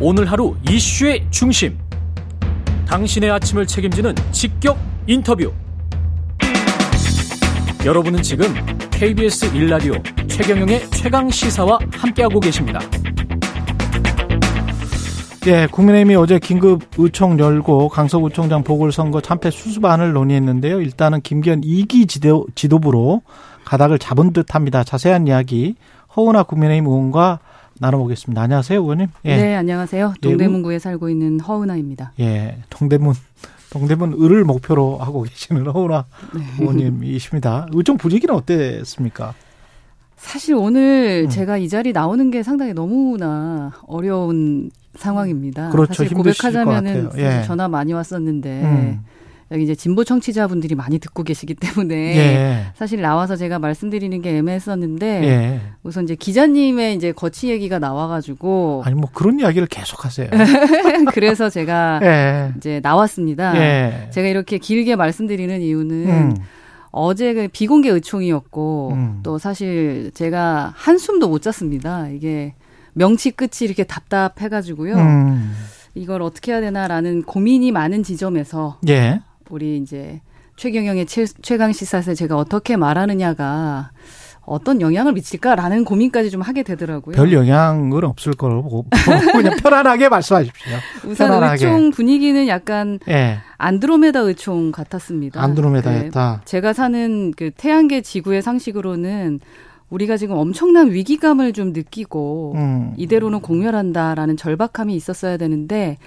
오늘 하루 이슈의 중심. 당신의 아침을 책임지는 직격 인터뷰. 여러분은 지금 KBS 1라디오 최경영의 최강 시사와 함께하고 계십니다. 예, 국민의힘이 어제 긴급 의총 열고 강서구청장 보궐선거 참패 수습안을 논의했는데요. 일단은 김기현 2기 지도, 지도부로 가닥을 잡은 듯 합니다. 자세한 이야기 허은하 국민의힘 의원과 나눠보겠습니다. 안녕하세요, 의원님. 예. 네, 안녕하세요. 예, 동대문구에 살고 있는 허은하입니다. 예, 동대문 동대문 을을 목표로 하고 계시는 허은하 네. 의원님이십니다. 의총 분위기는 어땠습니까? 사실 오늘 음. 제가 이 자리 나오는 게 상당히 너무나 어려운 상황입니다. 그렇죠. 사실 고백하자면은 예. 전화 많이 왔었는데 음. 여기 이제 진보 청취자분들이 많이 듣고 계시기 때문에 예. 사실 나와서 제가 말씀드리는 게 애매했었는데 예. 우선 이제 기자님의 이제 거치 얘기가 나와가지고 아니 뭐 그런 이야기를 계속하세요. 그래서 제가 예. 이제 나왔습니다. 예. 제가 이렇게 길게 말씀드리는 이유는. 음. 어제 그 비공개 의총이었고 음. 또 사실 제가 한숨도 못 잤습니다. 이게 명치 끝이 이렇게 답답해가지고요. 음. 이걸 어떻게 해야 되나라는 고민이 많은 지점에서 예. 우리 이제 최경영의 최, 최강 시사에서 제가 어떻게 말하느냐가 어떤 영향을 미칠까라는 고민까지 좀 하게 되더라고요. 별 영향은 없을 거라고 보고 그냥 편안하게 말씀하십시오. 우선 편안하게. 의총 분위기는 약간 예. 안드로메다 의총 같았습니다. 안드로메다였다. 네. 제가 사는 그 태양계 지구의 상식으로는 우리가 지금 엄청난 위기감을 좀 느끼고 음. 이대로는 공멸한다라는 절박함이 있었어야 되는데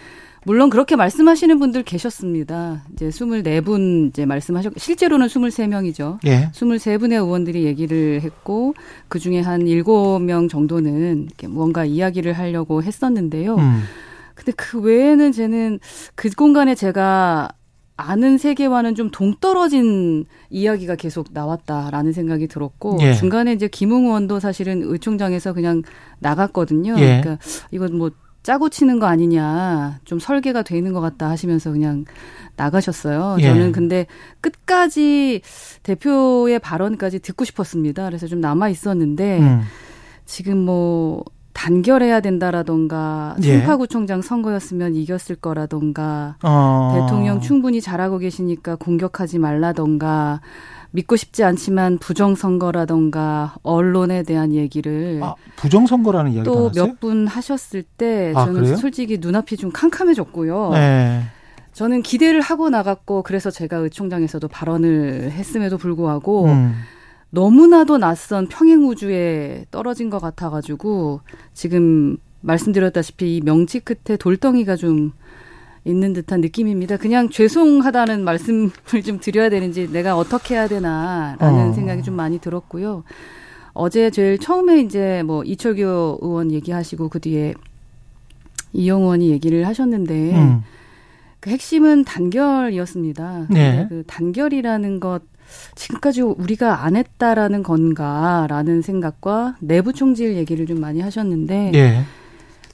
물론 그렇게 말씀하시는 분들 계셨습니다. 이제 24분 이제 말씀하셨고 실제로는 23명이죠. 예. 23분의 의원들이 얘기를 했고 그중에 한 7명 정도는 뭔가 이야기를 하려고 했었는데요. 음. 근데 그 외에는 쟤는 그 공간에 제가 아는 세계와는 좀 동떨어진 이야기가 계속 나왔다라는 생각이 들었고 예. 중간에 이제 김웅 의원도 사실은 의총장에서 그냥 나갔거든요. 예. 그러니까 이건 뭐 짜고 치는 거 아니냐, 좀 설계가 돼 있는 것 같다 하시면서 그냥 나가셨어요. 예. 저는 근데 끝까지 대표의 발언까지 듣고 싶었습니다. 그래서 좀 남아 있었는데 음. 지금 뭐 단결해야 된다라던가 예. 송파구청장 선거였으면 이겼을 거라던가 어. 대통령 충분히 잘하고 계시니까 공격하지 말라던가 믿고 싶지 않지만 부정 선거라던가 언론에 대한 얘기를 아, 부정 선거라는 이야기 또 몇 분 하셨을 때 아, 저는 그래요? 솔직히 눈앞이 좀 캄캄해졌고요. 네. 저는 기대를 하고 나갔고 그래서 제가 의총장에서도 발언을 했음에도 불구하고 음. 너무나도 낯선 평행 우주에 떨어진 것 같아가지고 지금 말씀드렸다시피 이 명치 끝에 돌덩이가 좀 있는 듯한 느낌입니다. 그냥 죄송하다는 말씀을 좀 드려야 되는지 내가 어떻게 해야 되나라는 어. 생각이 좀 많이 들었고요. 어제 제일 처음에 이제 뭐 이철규 의원 얘기하시고 그 뒤에 이영 의원이 얘기를 하셨는데 음. 그 핵심은 단결이었습니다. 네. 그 단결이라는 것 지금까지 우리가 안 했다라는 건가라는 생각과 내부 총질 얘기를 좀 많이 하셨는데 네.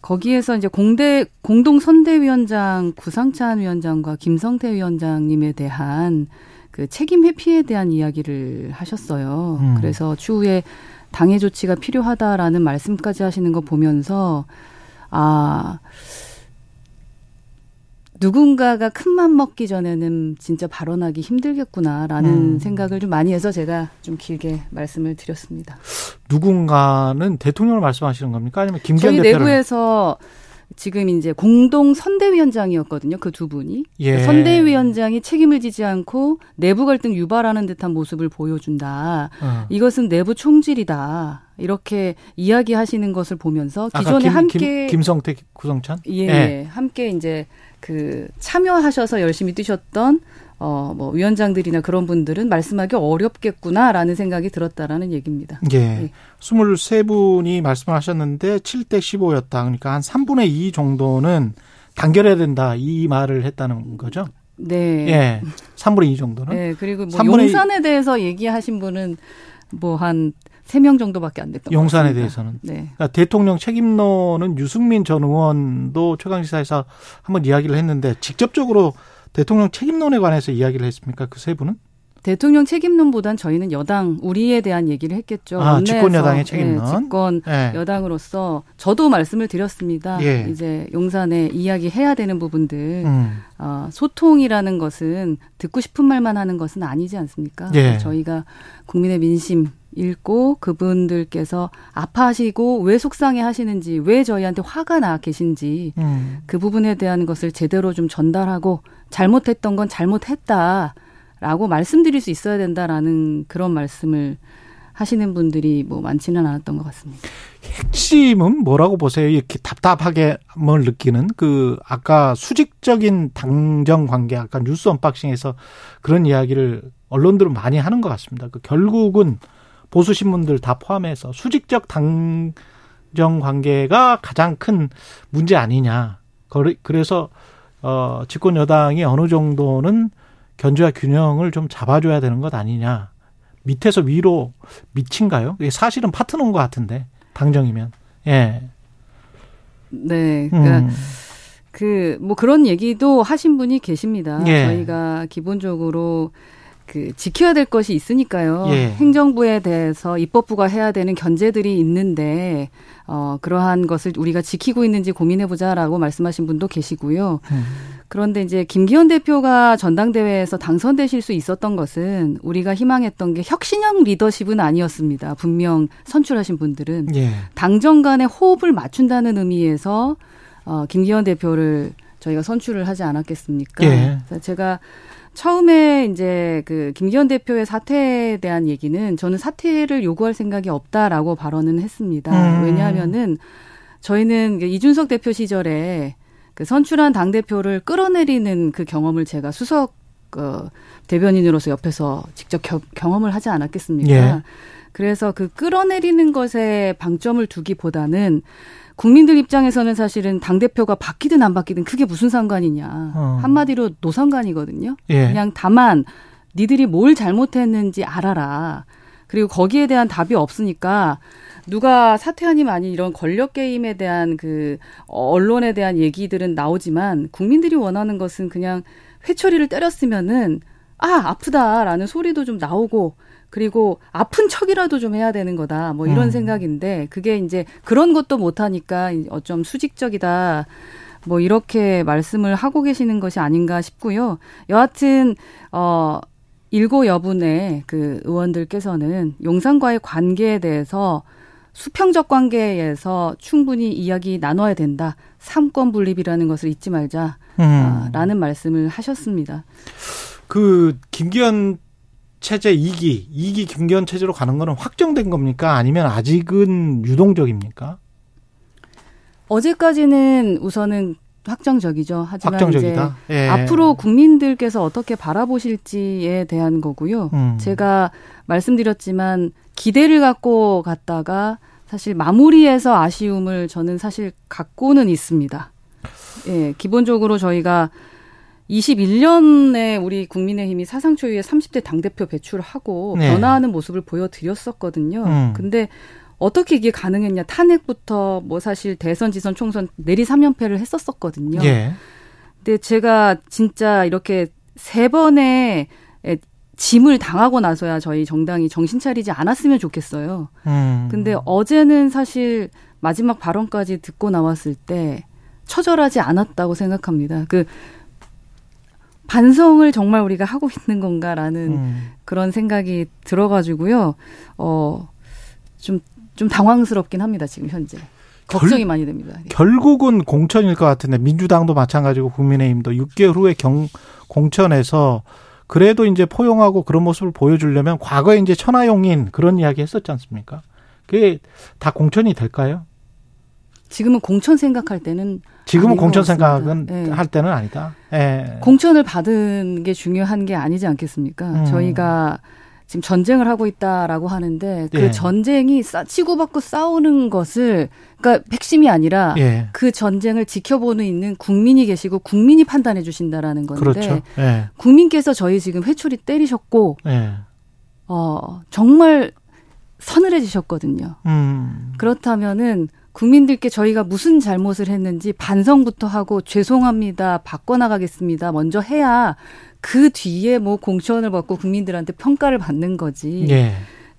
거기에서 이제 공대 공동 선대위원장 구상찬 위원장과 김성태 위원장님에 대한 그 책임 회피에 대한 이야기를 하셨어요. 음. 그래서 추후에 당해 조치가 필요하다라는 말씀까지 하시는 거 보면서 아 누군가가 큰 맘 먹기 전에는 진짜 발언하기 힘들겠구나라는 음. 생각을 좀 많이 해서 제가 좀 길게 말씀을 드렸습니다. 누군가는 대통령을 말씀하시는 겁니까? 아니면 김기현 저희 대표를? 내부에서 지금 이제 공동 선대위원장이었거든요. 그 두 분이 예. 선대위원장이 책임을 지지 않고 내부 갈등 유발하는 듯한 모습을 보여준다. 어. 이것은 내부 총질이다. 이렇게 이야기하시는 것을 보면서 기존에 김, 함께 김, 성태 구성찬 예, 예. 함께 이제 그 참여하셔서 열심히 뛰셨던 어, 뭐, 위원장들이나 그런 분들은 말씀하기 어렵겠구나라는 생각이 들었다라는 얘기입니다. 예. 예. 23분이 말씀을 하셨는데 7대 15였다. 그러니까 한 3분의 2 정도는 단결해야 된다. 이 말을 했다는 거죠. 네. 예. 3분의 2 정도는. 네. 그리고 뭐 용산에 대해서 얘기하신 분은 뭐 한 3명 정도밖에 안 됐던 용산에 대해서는. 네. 그러니까 대통령 책임론은 유승민 전 의원도 최강시사에서 한번 이야기를 했는데 직접적으로 대통령 책임론에 관해서 이야기를 했습니까? 그 세 분은? 대통령 책임론보단 저희는 여당 우리에 대한 얘기를 했겠죠. 아, 집권 여당의 책임론. 예, 집권 예. 여당으로서 저도 말씀을 드렸습니다. 예. 이제 용산에 이야기해야 되는 부분들 음. 어, 소통이라는 것은 듣고 싶은 말만 하는 것은 아니지 않습니까? 예. 저희가 국민의 민심 읽고 그분들께서 아파하시고 왜 속상해 하시는지 왜 저희한테 화가 나 계신지 음. 그 부분에 대한 것을 제대로 좀 전달하고 잘못했던 건 잘못했다라고 말씀드릴 수 있어야 된다라는 그런 말씀을 하시는 분들이 뭐 많지는 않았던 것 같습니다. 핵심은 뭐라고 보세요? 이렇게 답답하게 뭘 느끼는 그 아까 수직적인 당정 관계 아까 뉴스 언박싱에서 그런 이야기를 언론들은 많이 하는 것 같습니다. 그 결국은 보수 신문들 다 포함해서 수직적 당정 관계가 가장 큰 문제 아니냐. 그래서 어 집권 여당이 어느 정도는 견제와 균형을 좀 잡아줘야 되는 것 아니냐. 밑에서 위로 미친가요? 사실은 파트너인 것 같은데 당정이면 예. 네. 그러니까 음. 그뭐 그런 얘기도 하신 분이 계십니다. 예. 저희가 기본적으로 그 지켜야 될 것이 있으니까요. 예. 행정부에 대해서 입법부가 해야 되는 견제들이 있는데 어 그러한 것을 우리가 지키고 있는지 고민해 보자라고 말씀하신 분도 계시고요. 음. 그런데 이제 김기현 대표가 전당대회에서 당선되실 수 있었던 것은 우리가 희망했던 게 혁신형 리더십은 아니었습니다. 분명 선출하신 분들은 예. 당정 간의 호흡을 맞춘다는 의미에서 어 김기현 대표를 저희가 선출을 하지 않았겠습니까? 예. 제가 처음에 이제 그 김기현 대표의 사퇴에 대한 얘기는 저는 사퇴를 요구할 생각이 없다라고 발언은 했습니다. 음. 왜냐하면은 저희는 이준석 대표 시절에 그 선출한 당 대표를 끌어내리는 그 경험을 제가 수석 어, 대변인으로서 옆에서 직접 겨, 경험을 하지 않았겠습니까? 예. 그래서 그 끌어내리는 것에 방점을 두기보다는 국민들 입장에서는 사실은 당 대표가 바뀌든 안 바뀌든 크게 무슨 상관이냐 어. 한마디로 노상관이거든요. 예. 그냥 다만 니들이 뭘 잘못했는지 알아라. 그리고 거기에 대한 답이 없으니까 누가 사퇴하니 많이 이런 권력 게임에 대한 그 언론에 대한 얘기들은 나오지만 국민들이 원하는 것은 그냥 회초리를 때렸으면은 아 아프다라는 소리도 좀 나오고 그리고 아픈 척이라도 좀 해야 되는 거다. 뭐 이런 음. 생각인데 그게 이제 그런 것도 못 하니까 어쩜 수직적이다. 뭐 이렇게 말씀을 하고 계시는 것이 아닌가 싶고요. 여하튼 어 일고 여분의 그 의원들께서는 용산과의 관계에 대해서 수평적 관계에서 충분히 이야기 나눠야 된다. 삼권 분립이라는 것을 잊지 말자라는 음. 말씀을 하셨습니다. 그 김기현 체제 2기, 2기 김기현 체제로 가는 거는 확정된 겁니까? 아니면 아직은 유동적입니까? 어제까지는 우선은 확정적이죠. 하지만 확정적이다? 이제 예. 앞으로 국민들께서 어떻게 바라보실지에 대한 거고요. 음. 제가 말씀드렸지만 기대를 갖고 갔다가 사실 마무리해서 아쉬움을 저는 사실 갖고는 있습니다. 예, 기본적으로 저희가 21년에 우리 국민의힘이 사상 초유의 30대 당대표 배출을 하고 네. 변화하는 모습을 보여드렸었거든요. 음. 근데 어떻게 이게 가능했냐. 탄핵부터 뭐 사실 대선, 지선, 총선 내리 3연패를 했었었거든요. 예. 근데 제가 진짜 이렇게 세 번의 짐을 당하고 나서야 저희 정당이 정신 차리지 않았으면 좋겠어요. 음. 근데 어제는 사실 마지막 발언까지 듣고 나왔을 때 처절하지 않았다고 생각합니다. 그 반성을 정말 우리가 하고 있는 건가라는 음. 그런 생각이 들어가지고요. 어, 좀, 좀 당황스럽긴 합니다, 지금 현재. 걱정이 결, 많이 됩니다. 예. 결국은 공천일 것 같은데, 민주당도 마찬가지고 국민의힘도 6개월 후에 경, 공천에서 그래도 이제 포용하고 그런 모습을 보여주려면 과거에 이제 천하용인 그런 이야기 했었지 않습니까? 그게 다 공천이 될까요? 지금은 공천 생각할 때는 지금은 공천 생각은 네. 할 때는 아니다. 네. 공천을 받은 게 중요한 게 아니지 않겠습니까? 음. 저희가 지금 전쟁을 하고 있다라고 하는데 그 예. 전쟁이 싸, 치고받고 싸우는 것을 그러니까 핵심이 아니라 예. 그 전쟁을 지켜보는 있는 국민이 계시고 국민이 판단해 주신다라는 건데 그렇죠. 예. 국민께서 저희 지금 회초리 때리셨고 예. 어 정말 서늘해지셨거든요. 음. 그렇다면은 국민들께 저희가 무슨 잘못을 했는지 반성부터 하고 죄송합니다. 바꿔나가겠습니다. 먼저 해야 그 뒤에 뭐 공천을 받고 국민들한테 평가를 받는 거지. 예.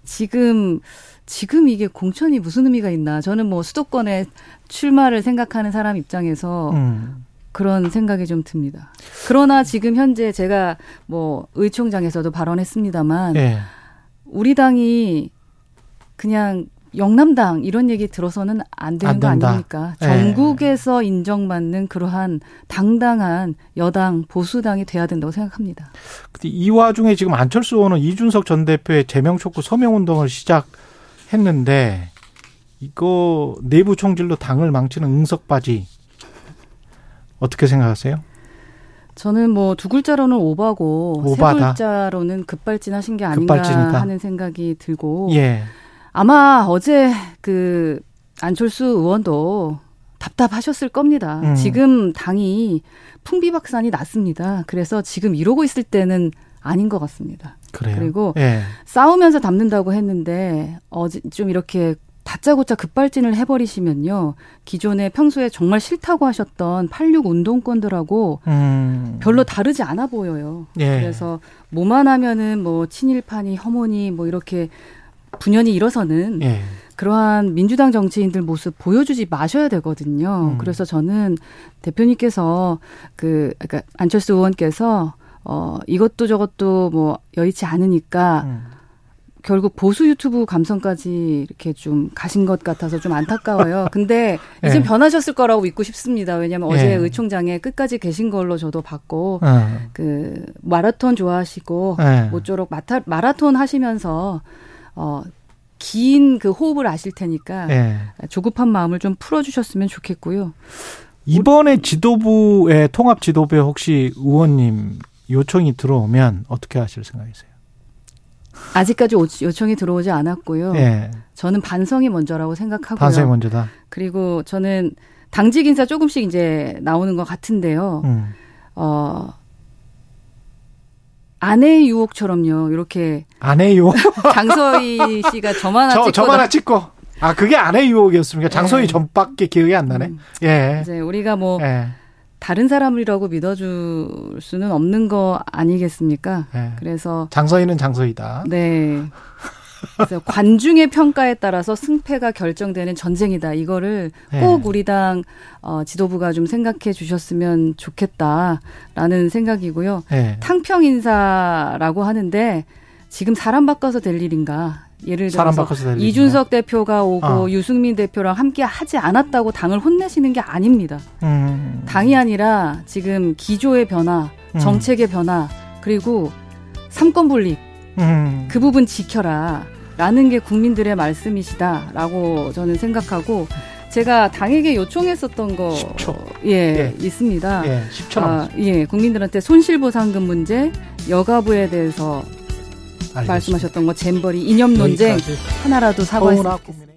지금 지금 이게 공천이 무슨 의미가 있나? 저는 뭐 수도권에 출마를 생각하는 사람 입장에서 음. 그런 생각이 좀 듭니다. 그러나 지금 현재 제가 뭐 의총장에서도 발언했습니다만 예. 우리 당이 그냥 영남당 이런 얘기 들어서는 안 되는 안 거 아닙니까? 네. 전국에서 인정받는 그러한 당당한 여당 보수당이 돼야 된다고 생각합니다. 근데 이 와중에 지금 안철수 의원은 이준석 전 대표의 제명 촉구 서명 운동을 시작했는데 이거 내부 총질로 당을 망치는 응석바지 어떻게 생각하세요? 저는 뭐 두 글자로는 오바고 오바다. 세 글자로는 급발진하신 게 아닌가 급발진이다. 하는 생각이 들고 예. 아마 어제 그 안철수 의원도 답답하셨을 겁니다. 음. 지금 당이 풍비박산이 났습니다. 그래서 지금 이러고 있을 때는 아닌 것 같습니다. 그래요? 그리고 예. 싸우면서 담는다고 했는데 어제 좀 이렇게 다짜고짜 급발진을 해버리시면요. 기존에 평소에 정말 싫다고 하셨던 86 운동권들하고 음. 별로 다르지 않아 보여요. 예. 그래서 뭐만 하면은 뭐 친일파니 혐오니 뭐 이렇게 분연히 일어서는 예. 그러한 민주당 정치인들 모습 보여주지 마셔야 되거든요. 음. 그래서 저는 대표님께서 그 그러니까 안철수 의원께서 어 이것도 저것도 뭐 여의치 않으니까 음. 결국 보수 유튜브 감성까지 이렇게 좀 가신 것 같아서 좀 안타까워요. 근데 이제 예. 변하셨을 거라고 믿고 싶습니다. 왜냐하면 예. 어제 의총장에 끝까지 계신 걸로 저도 봤고 어. 그 마라톤 좋아하시고 예. 모쪼록 마타, 마라톤 하시면서 어, 긴 그 호흡을 아실 테니까 네. 조급한 마음을 좀 풀어주셨으면 좋겠고요. 이번에 지도부의 통합 지도부에 혹시 의원님 요청이 들어오면 어떻게 하실 생각이세요? 아직까지 요청이 들어오지 않았고요. 네. 저는 반성이 먼저라고 생각하고요. 반성이 먼저다. 그리고 저는 당직 인사 조금씩 이제 나오는 것 같은데요. 음. 어, 아내의 유혹처럼요. 이렇게 아내의 유혹. 장서희 씨가 저만 하나 저, 찍고 저만 하나 찍고. 아 그게 아내의 유혹이었습니까? 장서희 네. 전밖에 기억이 안 나네. 음. 예. 이제 우리가 뭐 예. 다른 사람이라고 믿어줄 수는 없는 거 아니겠습니까? 예. 그래서 장서희는 장서희다. 네. 그래서 관중의 평가에 따라서 승패가 결정되는 전쟁이다. 이거를 네. 꼭 우리 당 어, 지도부가 좀 생각해 주셨으면 좋겠다라는 생각이고요. 네. 탕평 인사라고 하는데 지금 사람 바꿔서 될 일인가? 예를 들어서 이준석 대표가 오고 어. 유승민 대표랑 함께 하지 않았다고 당을 혼내시는 게 아닙니다. 음. 당이 아니라 지금 기조의 변화, 음. 정책의 음. 변화, 그리고 삼권 분립 음. 그 부분 지켜라. 라는 게 국민들의 말씀이시다라고 저는 생각하고 제가 당에게 요청했었던 거 10초. 예, 예. 있습니다. 예, 10초 아, 예, 국민들한테 손실보상금 문제, 여가부에 대해서 알겠습니다. 말씀하셨던 거 잼버리 이념 논쟁 하나라도 사과했습니다.